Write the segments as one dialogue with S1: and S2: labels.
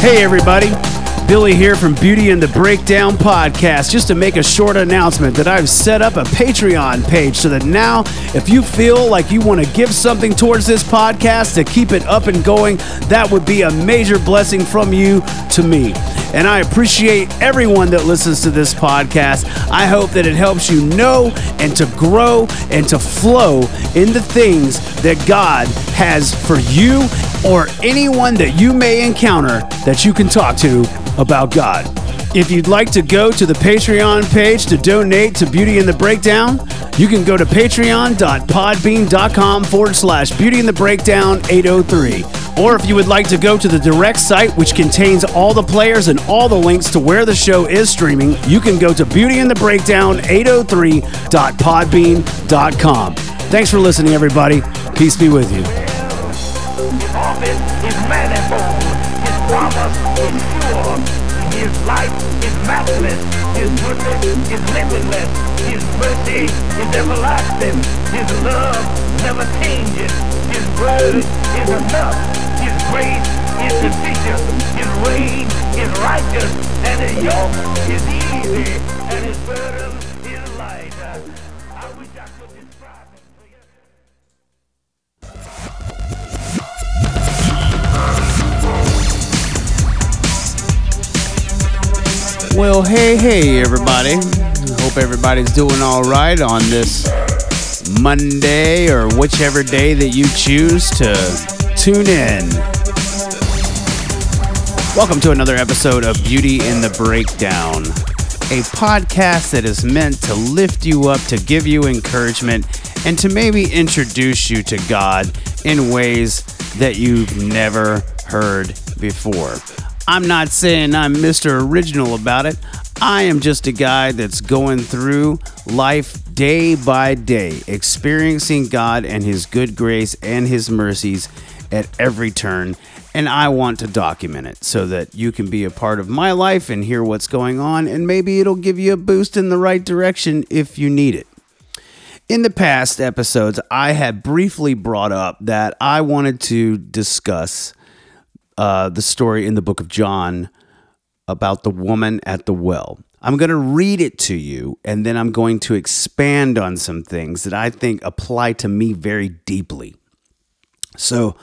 S1: Hey, everybody. Billy here from Beauty and the Breakdown podcast. Just to make a short announcement that I've set up a Patreon page so that now, if you feel like you want to give something towards this podcast to keep it up and going, that would be a major blessing from you to me. And I appreciate everyone that listens to this podcast. I hope that it helps you know and to grow and to flow in the things that God has for you or anyone that you may encounter that you can talk to about God. If you'd like to go to the Patreon page to donate to Beauty and the Breakdown, you can go to patreon.podbean.com forward slash Beauty and the Breakdown 803. Or if you would like to go to the direct site, which contains all the players and all the links to where the show is streaming, you can go to Beauty and the Breakdown 803.podbean.com. Thanks for listening, everybody. Peace be with you.
S2: Promise is sure. His life is matchless. His goodness is limitless. His mercy is everlasting. His love never changes. His word is enough. His grace is sufficient. His reign is righteous. And his yoke is easy. And his burden
S1: Well, hey, hey, everybody. Hope everybody's doing all right on this Monday or whichever day that you choose to tune in. Welcome to another episode of Beauty in the Breakdown, a podcast that is meant to lift you up, to give you encouragement, and to maybe introduce you to God in ways that you've never heard before. I'm not saying I'm Mr. Original about it. I am just a guy that's going through life day by day, experiencing God and His good grace and His mercies at every turn. And I want to document it so that you can be a part of my life and hear what's going on, and maybe it'll give you a boost in the right direction if you need it. In the past episodes, I had briefly brought up that I wanted to discuss uh, the story in the book of John about the woman at the well. I'm going to read it to you, and then I'm going to expand on some things that I think apply to me very deeply. So,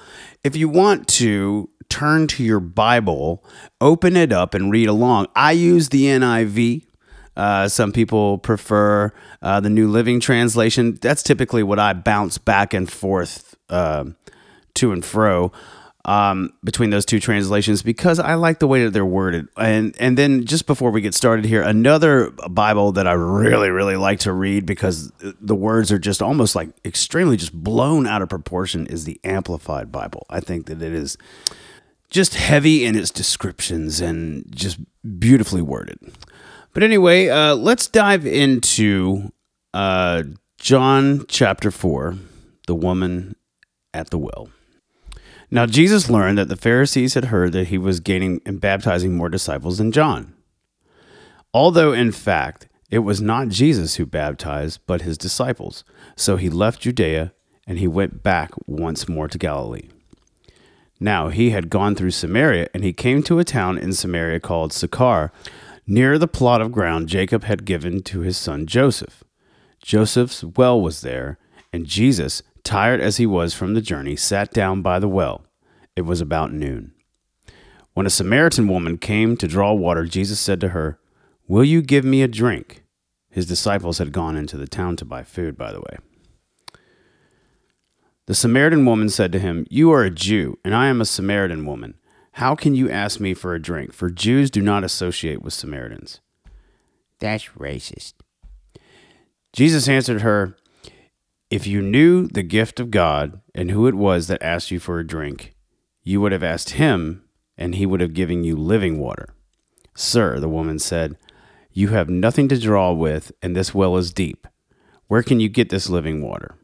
S1: if you want to turn to your Bible, open it up and read along. I use the NIV. Uh, some people prefer uh, the New Living Translation. That's typically what I bounce back and forth uh, to and fro um, between those two translations because I like the way that they're worded. And and then just before we get started here, another Bible that I really really like to read because the words are just almost like extremely just blown out of proportion is the Amplified Bible. I think that it is just heavy in its descriptions and just beautifully worded. But anyway, uh, let's dive into uh, John chapter 4, the woman at the well. Now, Jesus learned that the Pharisees had heard that he was gaining and baptizing more disciples than John. Although, in fact, it was not Jesus who baptized, but his disciples. So he left Judea and he went back once more to Galilee. Now he had gone through Samaria, and he came to a town in Samaria called Sychar, near the plot of ground Jacob had given to his son Joseph. Joseph's well was there, and Jesus, tired as he was from the journey, sat down by the well. It was about noon. When a Samaritan woman came to draw water, Jesus said to her, Will you give me a drink? His disciples had gone into the town to buy food, by the way. The Samaritan woman said to him, You are a Jew, and I am a Samaritan woman. How can you ask me for a drink? For Jews do not associate with Samaritans.
S3: That's racist.
S1: Jesus answered her, If you knew the gift of God and who it was that asked you for a drink, you would have asked him, and he would have given you living water. Sir, the woman said, You have nothing to draw with, and this well is deep. Where can you get this living water?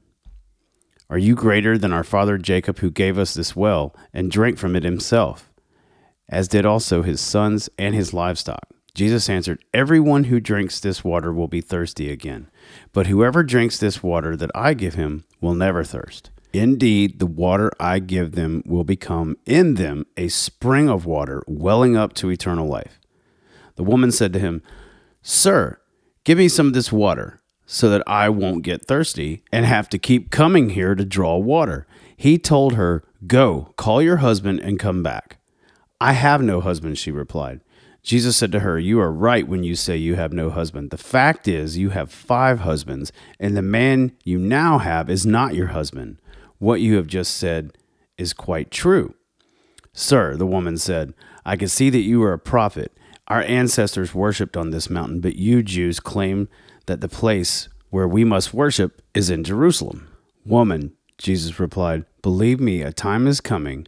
S1: Are you greater than our father Jacob, who gave us this well and drank from it himself, as did also his sons and his livestock? Jesus answered, Everyone who drinks this water will be thirsty again, but whoever drinks this water that I give him will never thirst. Indeed, the water I give them will become in them a spring of water welling up to eternal life. The woman said to him, Sir, give me some of this water so that I won't get thirsty and have to keep coming here to draw water. He told her, Go, call your husband and come back. I have no husband, she replied. Jesus said to her, You are right when you say you have no husband. The fact is, you have five husbands, and the man you now have is not your husband. What you have just said is quite true. Sir, the woman said, I can see that you are a prophet. Our ancestors worshipped on this mountain, but you Jews claim that the place where we must worship is in Jerusalem. Woman, Jesus replied, Believe me, a time is coming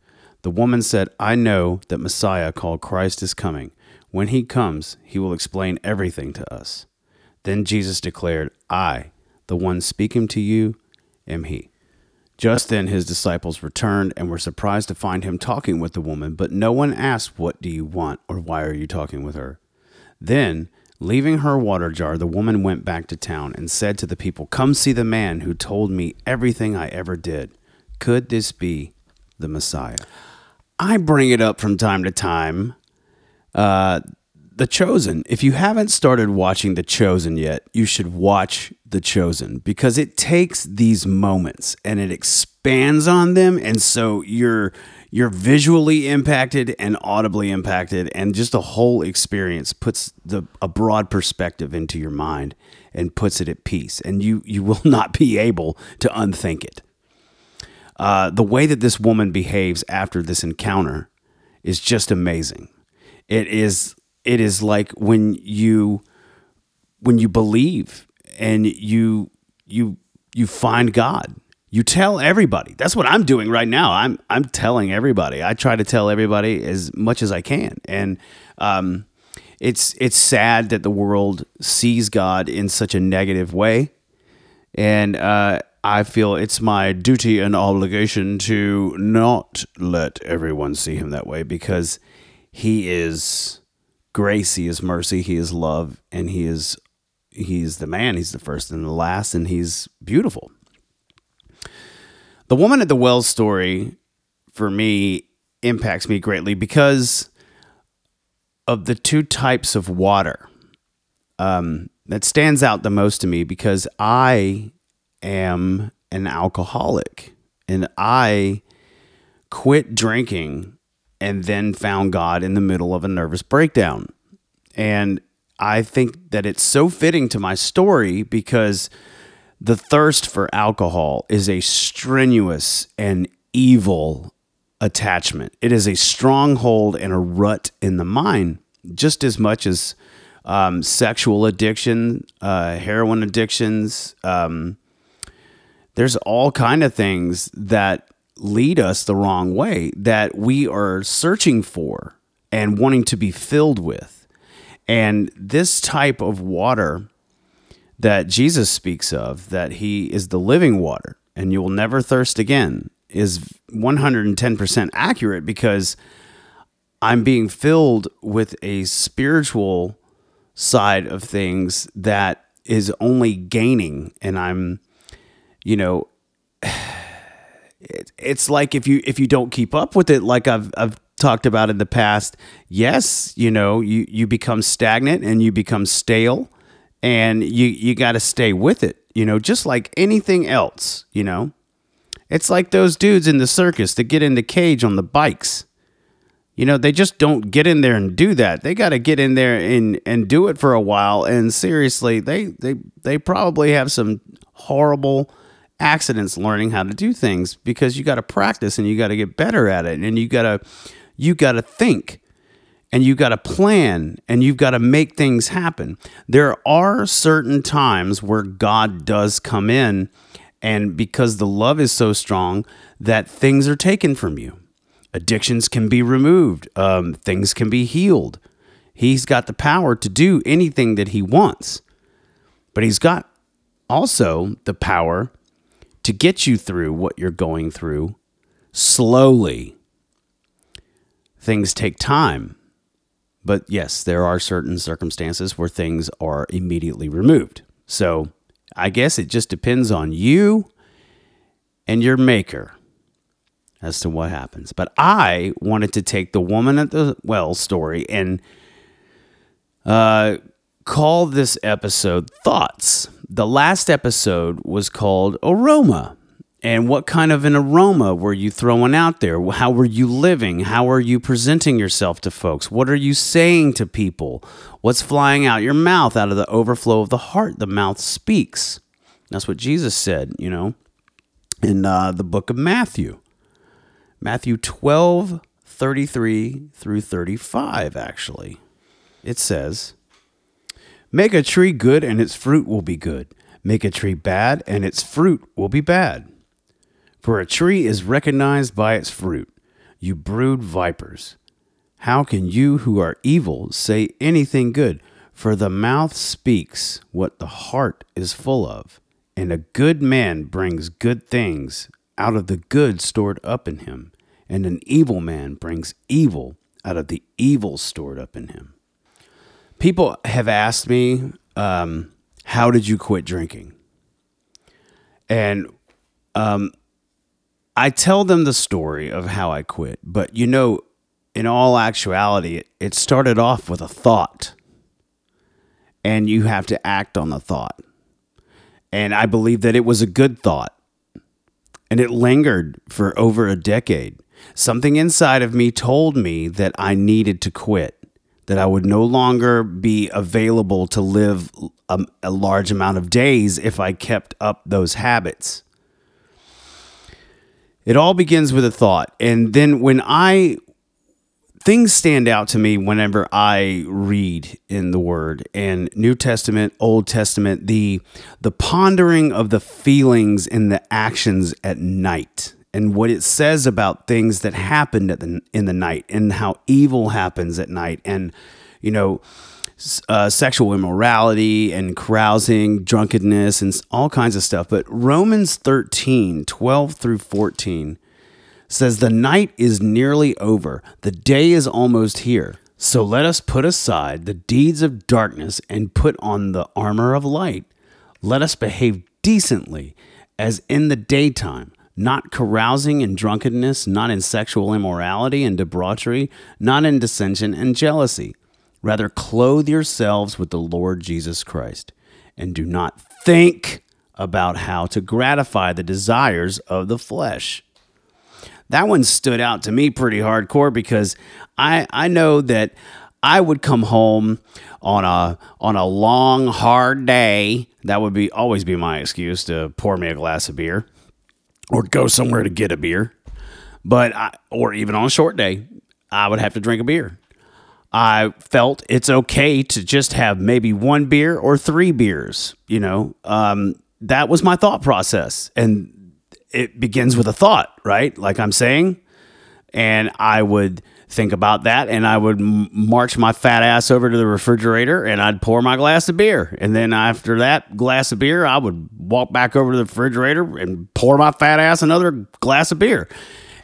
S1: The woman said, I know that Messiah called Christ is coming. When he comes, he will explain everything to us. Then Jesus declared, I, the one speaking to you, am he. Just then his disciples returned and were surprised to find him talking with the woman, but no one asked, What do you want, or why are you talking with her? Then, leaving her water jar, the woman went back to town and said to the people, Come see the man who told me everything I ever did. Could this be the Messiah? I bring it up from time to time. Uh, the Chosen. If you haven't started watching The Chosen yet, you should watch The Chosen because it takes these moments and it expands on them, and so you're you're visually impacted and audibly impacted, and just the whole experience puts the a broad perspective into your mind and puts it at peace, and you you will not be able to unthink it. Uh, the way that this woman behaves after this encounter is just amazing. It is it is like when you when you believe and you you you find God. You tell everybody. That's what I'm doing right now. I'm I'm telling everybody. I try to tell everybody as much as I can. And um, it's it's sad that the world sees God in such a negative way. And uh, I feel it's my duty and obligation to not let everyone see him that way because he is grace, he is mercy, he is love, and he is he's the man, he's the first and the last, and he's beautiful. The woman at the well story for me impacts me greatly because of the two types of water. Um, that stands out the most to me because I am an alcoholic and I quit drinking and then found God in the middle of a nervous breakdown. And I think that it's so fitting to my story because the thirst for alcohol is a strenuous and evil attachment. It is a stronghold and a rut in the mind, just as much as um, sexual addiction, uh, heroin addictions, um, there's all kind of things that lead us the wrong way that we are searching for and wanting to be filled with. And this type of water that Jesus speaks of, that he is the living water and you will never thirst again, is 110% accurate because I'm being filled with a spiritual side of things that is only gaining and I'm you know, it, it's like if you if you don't keep up with it, like I've I've talked about in the past, yes, you know, you you become stagnant and you become stale, and you you got to stay with it. You know, just like anything else. You know, it's like those dudes in the circus that get in the cage on the bikes. You know, they just don't get in there and do that. They got to get in there and and do it for a while. And seriously, they they they probably have some horrible accidents learning how to do things because you got to practice and you got to get better at it and you got to you got to think and you got to plan and you've got to make things happen. There are certain times where God does come in And because the love is so strong that things are taken from you, addictions can be removed, um, things can be healed. He's got the power to do anything that he wants, but he's got also the power to get you through what you're going through slowly. Things take time. But yes, there are certain circumstances where things are immediately removed. So I guess it just depends on you and your maker as to what happens. But I wanted to take the woman at the well story and uh, call this episode Thoughts. The last episode was called Aroma. And what kind of an aroma were you throwing out there? How were you living? How are you presenting yourself to folks? What are you saying to people? What's flying out your mouth? Out of the overflow of the heart, the mouth speaks. That's what Jesus said, you know, in uh, the book of Matthew. Matthew 12, 33 through 35, actually. It says, Make a tree good, and its fruit will be good. Make a tree bad, and its fruit will be bad. For a tree is recognized by its fruit. You brood vipers. How can you who are evil say anything good? For the mouth speaks what the heart is full of. And a good man brings good things out of the good stored up in him, and an evil man brings evil out of the evil stored up in him. People have asked me, um, How did you quit drinking? And um, I tell them the story of how I quit, but you know, in all actuality, it, it started off with a thought, and you have to act on the thought. And I believe that it was a good thought, and it lingered for over a decade. Something inside of me told me that I needed to quit, that I would no longer be available to live a, a large amount of days if I kept up those habits. It all begins with a thought. And then when I things stand out to me whenever I read in the word and New Testament, Old Testament, the the pondering of the feelings and the actions at night and what it says about things that happened at the, in the night and how evil happens at night and you know uh, sexual immorality and carousing, drunkenness, and all kinds of stuff. But Romans 13, 12 through 14 says, The night is nearly over, the day is almost here. So let us put aside the deeds of darkness and put on the armor of light. Let us behave decently as in the daytime, not carousing in drunkenness, not in sexual immorality and debauchery, not in dissension and jealousy Rather, clothe yourselves with the Lord Jesus Christ, and do not think about how to gratify the desires of the flesh. That one stood out to me pretty hardcore because I, I know that I would come home on a on a long hard day. That would be always be my excuse to pour me a glass of beer or go somewhere to get a beer. But I, or even on a short day, I would have to drink a beer. I felt it's okay to just have maybe one beer or three beers. You know, um, that was my thought process. And it begins with a thought, right? Like I'm saying. And I would think about that and I would march my fat ass over to the refrigerator and I'd pour my glass of beer. And then after that glass of beer, I would walk back over to the refrigerator and pour my fat ass another glass of beer.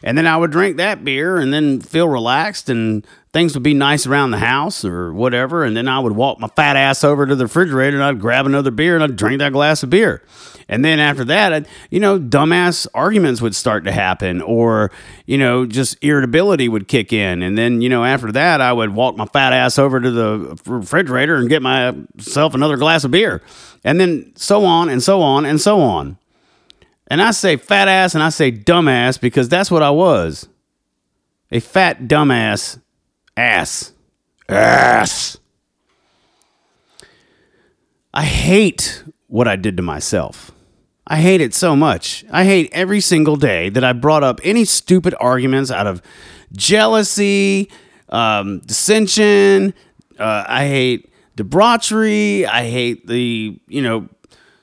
S1: And then I would drink that beer and then feel relaxed and things would be nice around the house or whatever. And then I would walk my fat ass over to the refrigerator and I'd grab another beer and I'd drink that glass of beer. And then after that, you know, dumbass arguments would start to happen or, you know, just irritability would kick in. And then, you know, after that, I would walk my fat ass over to the refrigerator and get myself another glass of beer. And then so on and so on and so on. And I say fat ass and I say dumbass because that's what I was. A fat dumbass ass. Ass. I hate what I did to myself. I hate it so much. I hate every single day that I brought up any stupid arguments out of jealousy, um, dissension. Uh, I hate debauchery. I hate the, you know,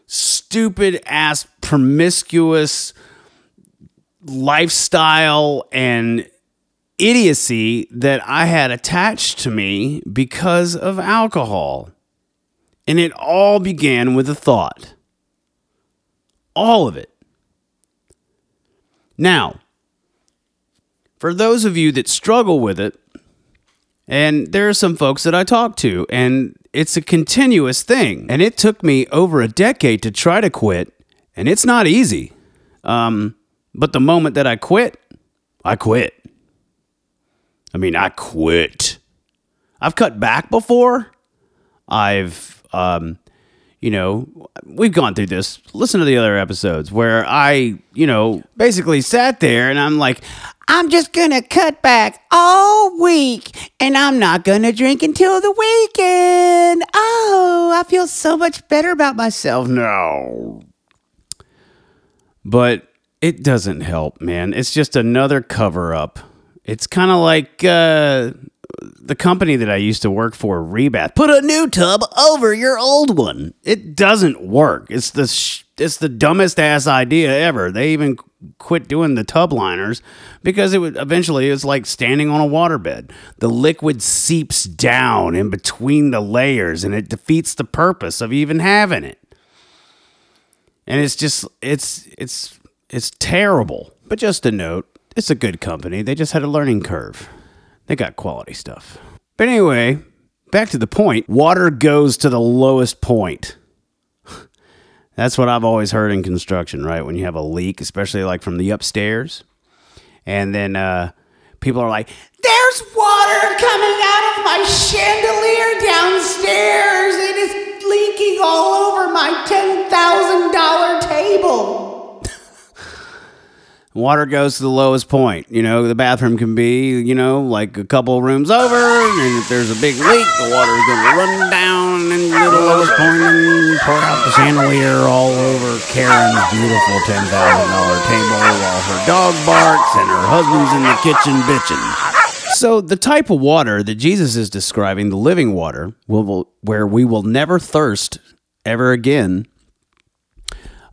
S1: stupid ass promiscuous lifestyle and idiocy that I had attached to me because of alcohol. And it all began with a thought. All of it. Now, for those of you that struggle with it, and there are some folks that I talk to, and it's a continuous thing. And it took me over a decade to try to quit, and it's not easy. Um, but the moment that I quit, I quit. I mean, I quit. I've cut back before. I've, um, you know, we've gone through this. Listen to the other episodes where I, you know, basically sat there and I'm like, I'm just gonna cut back all week and I'm not gonna drink until the weekend. Oh, I feel so much better about myself now. But it doesn't help, man. It's just another cover up. It's kind of like uh, the company that I used to work for, Rebath. Put a new tub over your old one. It doesn't work. It's the sh- it's the dumbest ass idea ever. They even quit doing the tub liners because it would eventually it's like standing on a waterbed. The liquid seeps down in between the layers and it defeats the purpose of even having it. And it's just it's it's it's terrible. But just a note, it's a good company. They just had a learning curve. They got quality stuff. But anyway, back to the point. Water goes to the lowest point. That's what I've always heard in construction, right? When you have a leak, especially like from the upstairs, and then uh, people are like, "There's water coming out of my chandelier downstairs. It is leaking all over my ten thousand dollar table." Water goes to the lowest point. You know, the bathroom can be, you know, like a couple rooms over, and if there's a big leak, the water is going to run down into the lowest point and pour out the chandelier all over Karen's beautiful $10,000 table while her dog barks and her husband's in the kitchen bitching. So, the type of water that Jesus is describing, the living water, will, where we will never thirst ever again,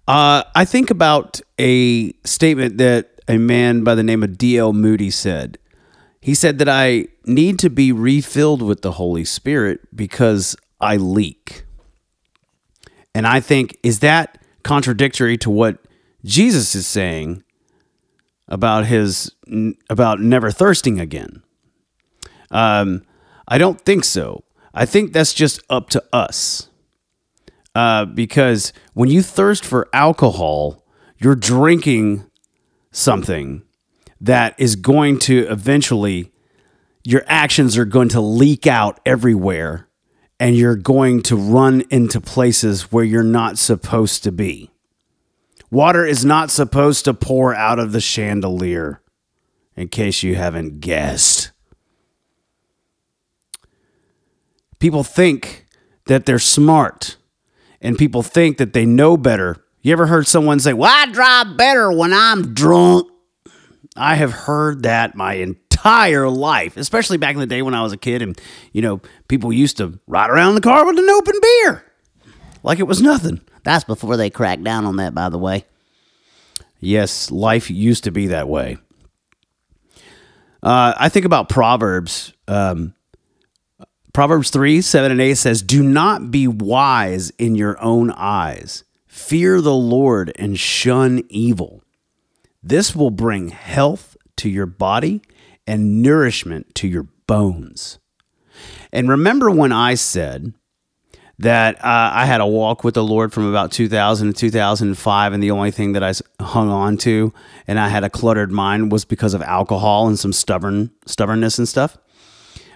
S1: uh, I think about a statement that a man by the name of D.L. Moody said. He said that I need to be refilled with the Holy Spirit because I leak. And I think, is that contradictory to what Jesus is saying about his about never thirsting again? Um, I don't think so. I think that's just up to us uh, because when you thirst for alcohol, you're drinking something that is going to eventually, your actions are going to leak out everywhere and you're going to run into places where you're not supposed to be. Water is not supposed to pour out of the chandelier, in case you haven't guessed. People think that they're smart and people think that they know better. You ever heard someone say, Well, I drive better when I'm drunk? I have heard that my entire life, especially back in the day when I was a kid and, you know, people used to ride around in the car with an open beer like it was nothing.
S3: That's before they cracked down on that, by the way.
S1: Yes, life used to be that way. Uh, I think about Proverbs. Um, Proverbs 3 7 and 8 says, Do not be wise in your own eyes. Fear the Lord and shun evil. This will bring health to your body and nourishment to your bones. And remember when I said that uh, I had a walk with the Lord from about 2000 to 2005, and the only thing that I hung on to and I had a cluttered mind was because of alcohol and some stubborn stubbornness and stuff.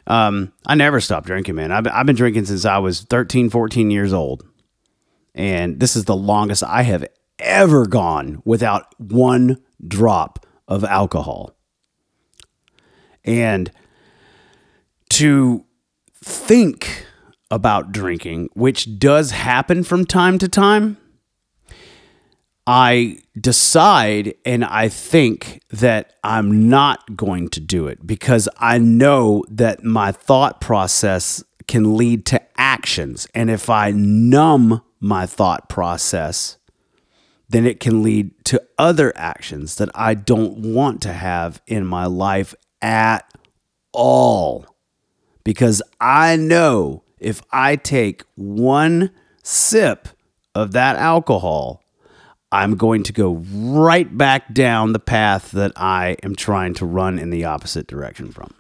S1: Um, I never stopped drinking, man. I've, I've been drinking since I was 13, 14 years old. And this is the longest I have ever gone without one drop of alcohol. And to think about drinking, which does happen from time to time, I decide and I think that I'm not going to do it because I know that my thought process can lead to actions. And if I numb my thought process, then it can lead to other actions that I don't want to have in my life at all. Because I know if I take one sip of that alcohol, I'm going to go right back down the path that I am trying to run in the opposite direction from.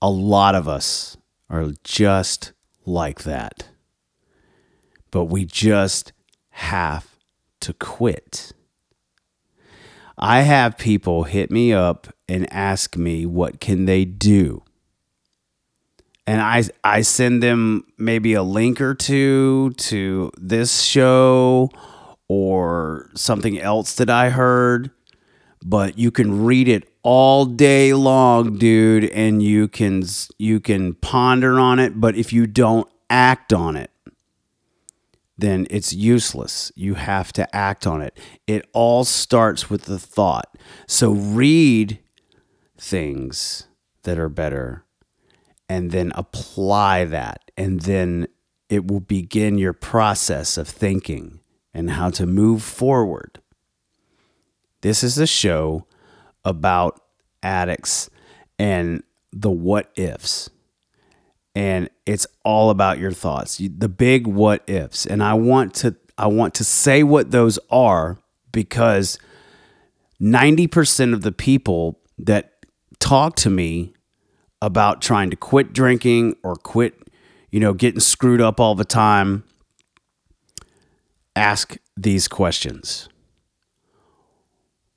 S1: A lot of us are just like that. But we just have to quit. I have people hit me up and ask me what can they do and I I send them maybe a link or two to this show or something else that I heard, but you can read it all day long, dude, and you can you can ponder on it, but if you don't act on it, then it's useless. You have to act on it. It all starts with the thought. So read things that are better and then apply that. And then it will begin your process of thinking and how to move forward. This is a show about addicts and the what ifs. And it's all about your thoughts, the big what ifs. And I want to I want to say what those are because 90% of the people that talk to me about trying to quit drinking or quit, you know, getting screwed up all the time, ask these questions.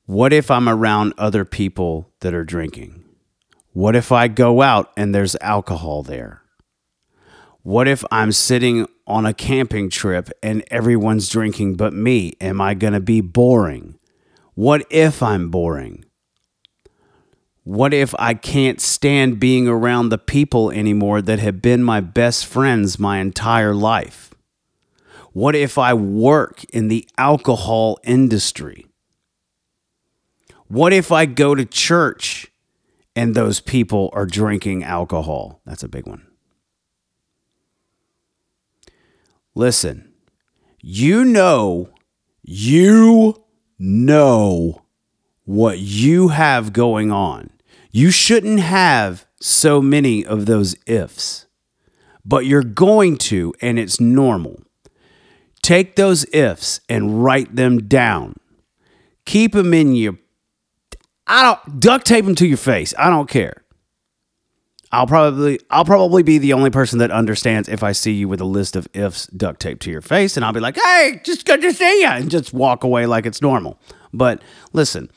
S1: What if I'm around other people that are drinking? What if I go out and there's alcohol there? What if I'm sitting on a camping trip and everyone's drinking but me? Am I going to be boring? What if I'm boring? What if I can't stand being around the people anymore that have been my best friends my entire life? What if I work in the alcohol industry? What if I go to church and those people are drinking alcohol? That's a big one. Listen, you know, you know what you have going on. You shouldn't have so many of those ifs, but you're going to, and it's normal. Take those ifs and write them down. Keep them in your I don't duct tape them to your face. I don't care. I'll probably I'll probably be the only person that understands if I see you with a list of ifs duct taped to your face, and I'll be like, "Hey, just good to see you," and just walk away like it's normal. But listen,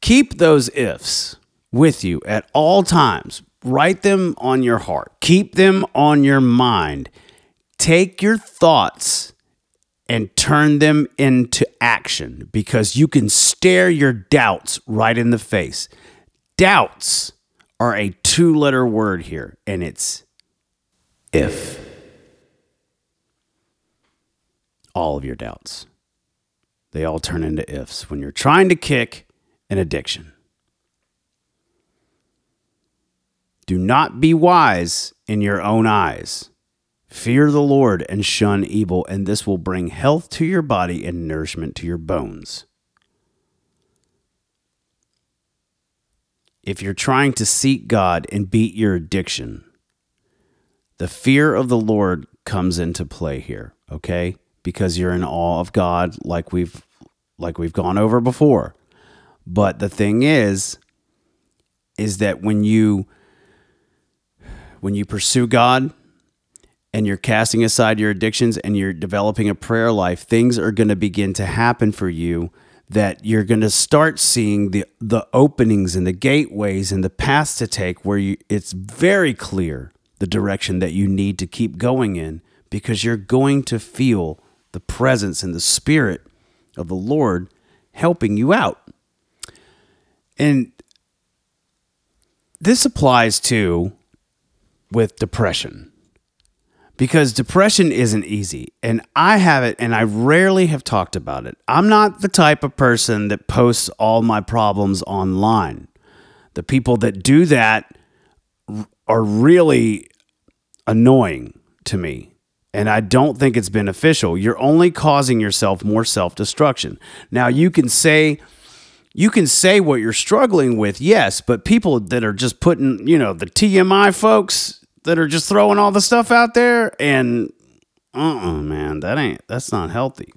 S1: keep those ifs with you at all times. Write them on your heart, keep them on your mind. Take your thoughts and turn them into action because you can stare your doubts right in the face. Doubts are a two letter word here, and it's if. All of your doubts. They all turn into ifs when you're trying to kick an addiction. Do not be wise in your own eyes. Fear the Lord and shun evil, and this will bring health to your body and nourishment to your bones. If you're trying to seek God and beat your addiction, the fear of the Lord comes into play here, okay? Because you're in awe of God like we've like we've gone over before. But the thing is is that when you when you pursue God and you're casting aside your addictions and you're developing a prayer life, things are going to begin to happen for you that you're going to start seeing the the openings and the gateways and the paths to take where you, it's very clear the direction that you need to keep going in because you're going to feel the presence and the spirit of the Lord helping you out. And this applies to with depression because depression isn't easy. And I have it, and I rarely have talked about it. I'm not the type of person that posts all my problems online. The people that do that are really annoying to me. And I don't think it's beneficial. You're only causing yourself more self destruction. Now, you can say, you can say what you're struggling with, yes, but people that are just putting, you know, the TMI folks that are just throwing all the stuff out there and uh-uh, man, that ain't that's not healthy.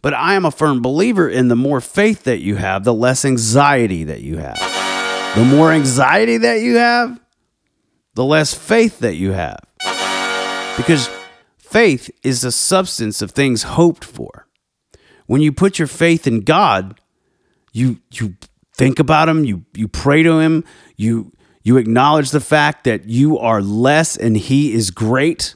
S1: But I am a firm believer in the more faith that you have, the less anxiety that you have. The more anxiety that you have, the less faith that you have. Because faith is the substance of things hoped for. When you put your faith in God, you you think about him, you you pray to him, you you acknowledge the fact that you are less and he is great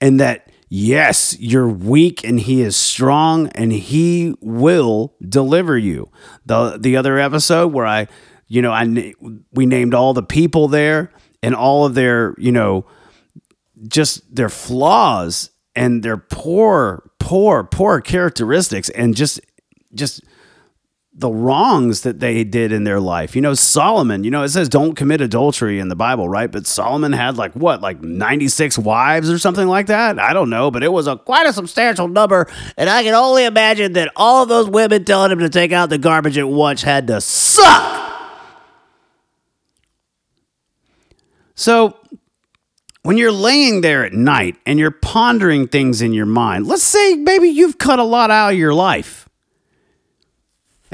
S1: and that yes, you're weak and he is strong and he will deliver you. The the other episode where I, you know, I we named all the people there and all of their, you know, just their flaws and their poor poor poor characteristics and just just the wrongs that they did in their life. You know, Solomon, you know, it says don't commit adultery in the Bible, right? But Solomon had like what, like 96 wives or something like that? I don't know, but it was a quite a substantial number. And I can only imagine that all of those women telling him to take out the garbage at once had to suck. So, when you're laying there at night and you're pondering things in your mind, let's say maybe you've cut a lot out of your life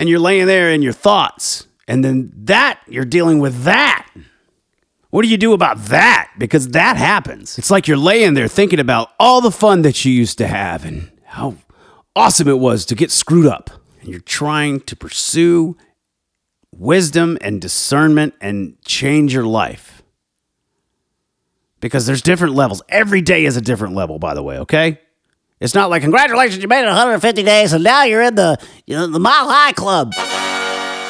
S1: and you're laying there in your thoughts. And then that, you're dealing with that. What do you do about that? Because that happens. It's like you're laying there thinking about all the fun that you used to have and how awesome it was to get screwed up. And you're trying to pursue wisdom and discernment and change your life. Because there's different levels. Every day is a different level, by the way, okay? It's not like congratulations, you made it 150 days, and now you're in the you know the Mile High Club.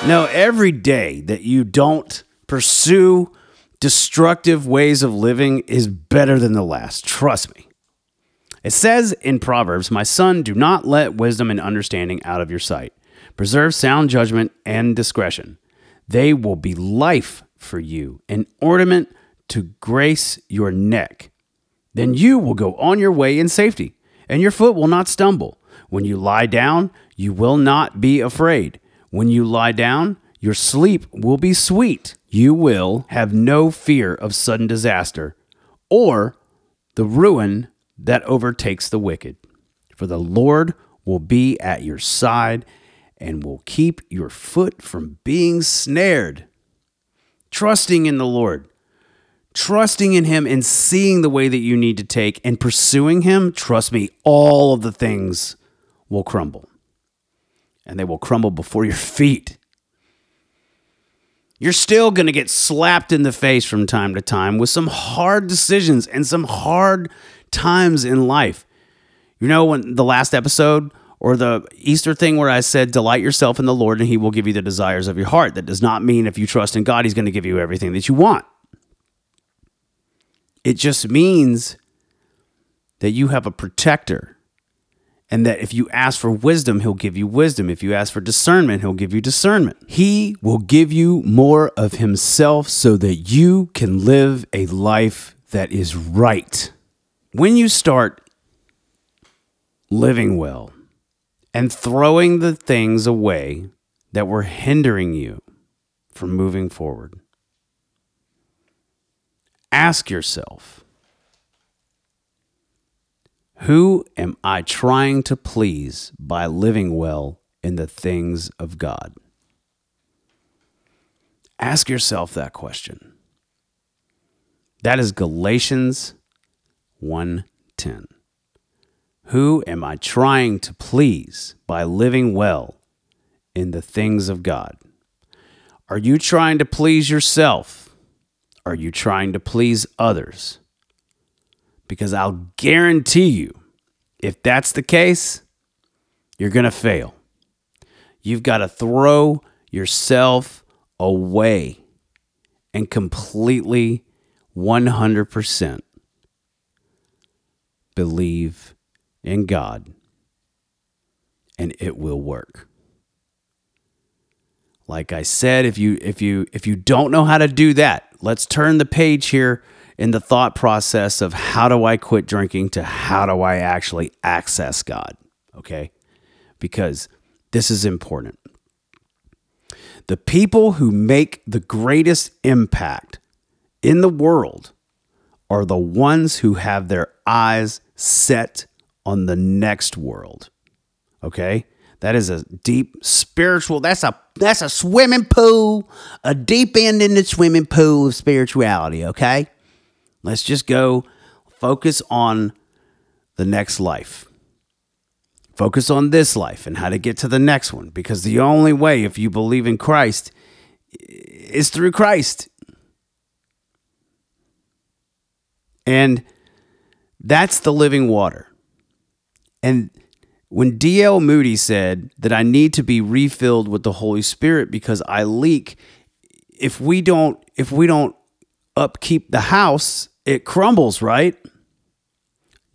S1: No, every day that you don't pursue destructive ways of living is better than the last. Trust me. It says in Proverbs, My son, do not let wisdom and understanding out of your sight. Preserve sound judgment and discretion. They will be life for you, an ornament to grace your neck. Then you will go on your way in safety and your foot will not stumble. When you lie down, you will not be afraid. When you lie down, your sleep will be sweet. You will have no fear of sudden disaster or the ruin that overtakes the wicked. For the Lord will be at your side and will keep your foot from being snared. Trusting in the Lord trusting in him and seeing the way that you need to take and pursuing him, trust me, all of the things will crumble. And they will crumble before your feet. You're still going to get slapped in the face from time to time with some hard decisions and some hard times in life. You know, when the last episode or the Easter thing where I said, Delight yourself in the Lord and he will give you the desires of your heart. That does not mean if you trust in God, he's going to give you everything that you want. It just means that you have a protector and that if you ask for wisdom, he'll give you wisdom. If you ask for discernment, he'll give you discernment. He will give you more of himself so that you can live a life that is right. When you start living well and throwing the things away that were hindering you from moving forward, ask yourself Who am I trying to please by living well in the things of God? Ask yourself that question. That is Galatians 1:10. Who am I trying to please by living well in the things of God? Are you trying to please yourself? Are you trying to please others? Because I'll guarantee you, if that's the case, you're going to fail. You've got to throw yourself away and completely 100% believe in God and it will work. Like I said, if you if you if you don't know how to do that, let's turn the page here in the thought process of how do I quit drinking to how do I actually access God? Okay? Because this is important. The people who make the greatest impact in the world are the ones who have their eyes set on the next world. Okay? That is a deep spiritual. That's a that's a swimming pool, a deep end in the swimming pool of spirituality, okay? Let's just go focus on the next life. Focus on this life and how to get to the next one because the only way if you believe in Christ is through Christ. And that's the living water. And when D.L. Moody said that I need to be refilled with the Holy Spirit because I leak, if we don't if we don't upkeep the house, it crumbles, right?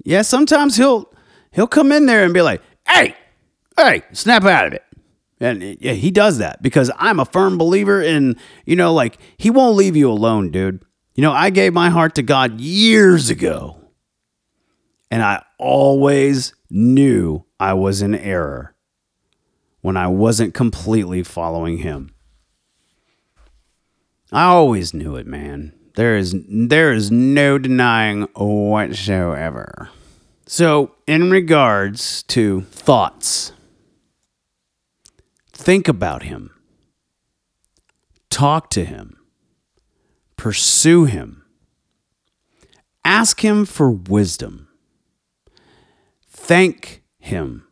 S1: Yeah, sometimes he'll he'll come in there and be like, "Hey, hey, snap out of it." And yeah, he does that because I'm a firm believer in, you know, like he won't leave you alone, dude. You know, I gave my heart to God years ago. And I always knew I was in error when I wasn't completely following him. I always knew it, man. There is there is no denying whatsoever. So, in regards to thoughts, think about him. Talk to him. Pursue him. Ask him for wisdom. Thank him.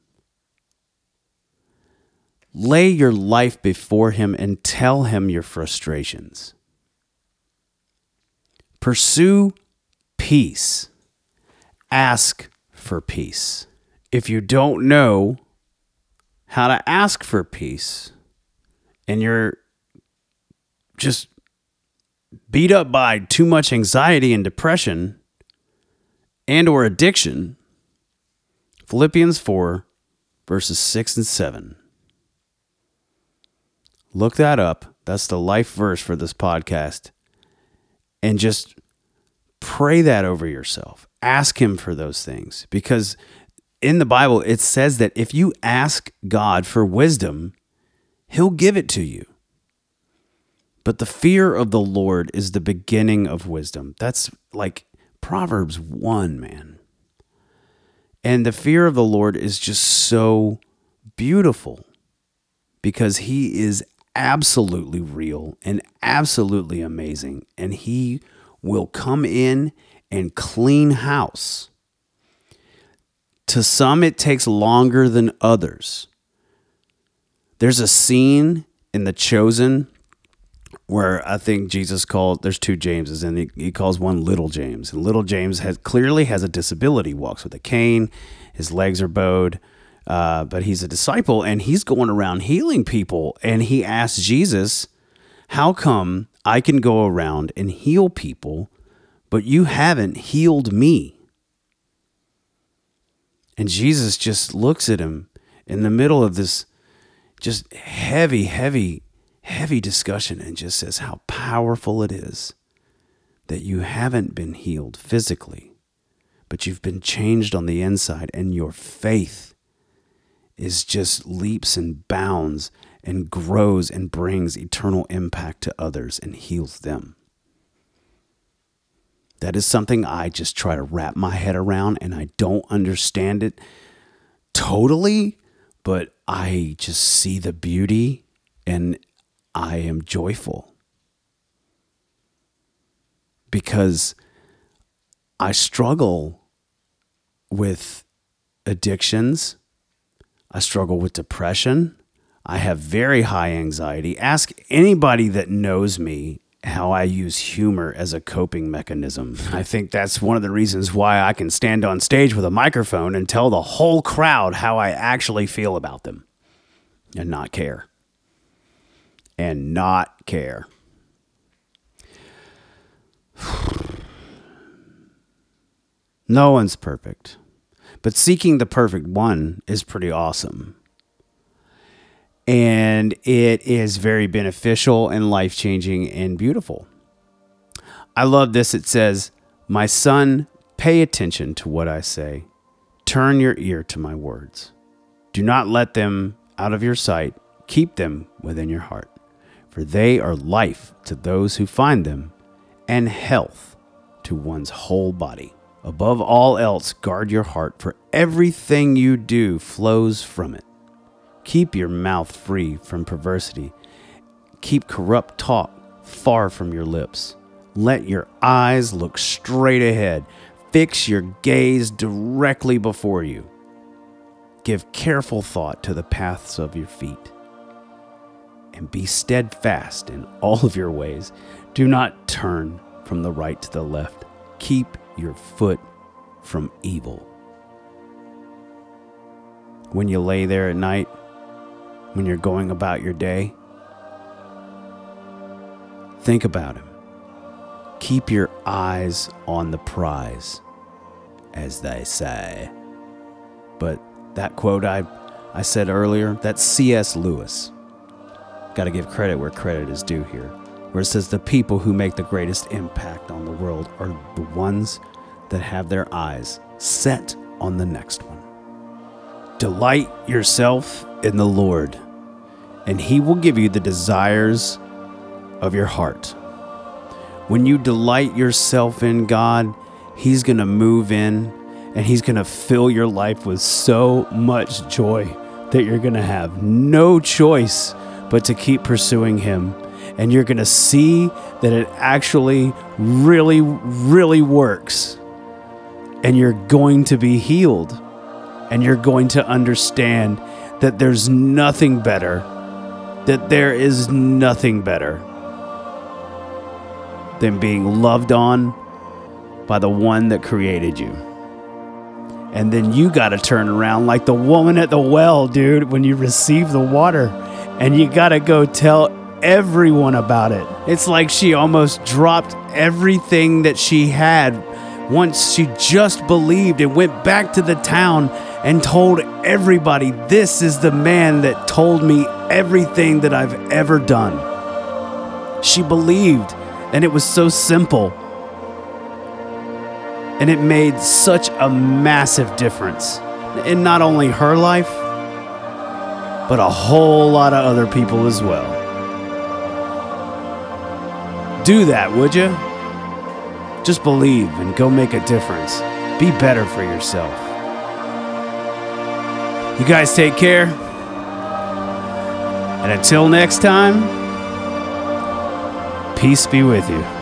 S1: Lay your life before him and tell him your frustrations. Pursue peace. Ask for peace. If you don't know how to ask for peace and you're just beat up by too much anxiety and depression and or addiction philippians 4 verses 6 and 7 look that up. That's the life verse for this podcast. And just pray that over yourself. Ask him for those things. Because in the bible it says that if you ask god for wisdom he'll give it to you. But the fear of the Lord is the beginning of wisdom. That's like Proverbs 1, man. And the fear of the Lord is just so beautiful because he is absolutely real and absolutely amazing. And he will come in and clean house. To some, it takes longer than others. There's a scene in The Chosen where I think Jesus called there's two Jameses and he, he calls one little James. And little James has clearly has a disability walks with a cane his legs are bowed uh, but he's a disciple and he's going around healing people. And he asks Jesus how come I can go around and heal people but you haven't healed me? And Jesus just looks at him in the middle of this just heavy heavy heavy discussion and just says how powerful it is that you haven't been healed physically, but you've been changed on the inside, and your faith is just leaps and bounds and grows and brings eternal impact to others and heals them. That is something I just try to wrap my head around, and I don't understand it totally, but I just see the beauty and I am joyful because I struggle with addictions. I struggle with depression. I have very high anxiety. Ask anybody that knows me how I use humor as a coping mechanism. I think that's one of the reasons why I can stand on stage with a microphone and tell the whole crowd how I actually feel about them and not care and not care. No one's perfect, but seeking the perfect one is pretty awesome. And it is very beneficial and life changing and beautiful. I love this. It says, My son, pay attention to what I say. Turn your ear to my words. Do not let them out of your sight. Keep them within your heart, for they are life to those who find them and health to one's whole body. Above all else, guard your heart, for everything you do flows from it. Keep your mouth free from perversity. Keep corrupt talk far from your lips. Let your eyes look straight ahead. Fix your gaze directly before you. Give careful thought to the paths of your feet. And be steadfast in all of your ways. Do not turn from the right to the left. Keep your foot from evil. When you lay there at night, when you're going about your day, think about him. Keep your eyes on the prize, as they say. But that quote I, I said earlier, that's C.S. Lewis. Got to give credit where credit is due here, where it says the people who make the greatest impact on the world are the ones that have their eyes set on the next one. Delight yourself in the Lord, and He will give you the desires of your heart. When you delight yourself in God, He's going to move in and He's going to fill your life with so much joy that you're going to have no choice but to keep pursuing Him. And you're going to see that it actually really, really works. And you're going to be healed. And you're going to understand that there's nothing better, that there is nothing better than being loved on by the one that created you. And then you got to turn around like the woman at the well, dude, when you receive the water. And you got to go tell everyone about it. It's like she almost dropped everything that she had once she just believed and went back to the town and told everybody, This is the man that told me everything that I've ever done. She believed, and it was so simple. And it made such a massive difference in not only her life, but a whole lot of other people as well. Do that, would you? Just believe and go make a difference. Be better for yourself. You guys take care. And until next time, peace be with you.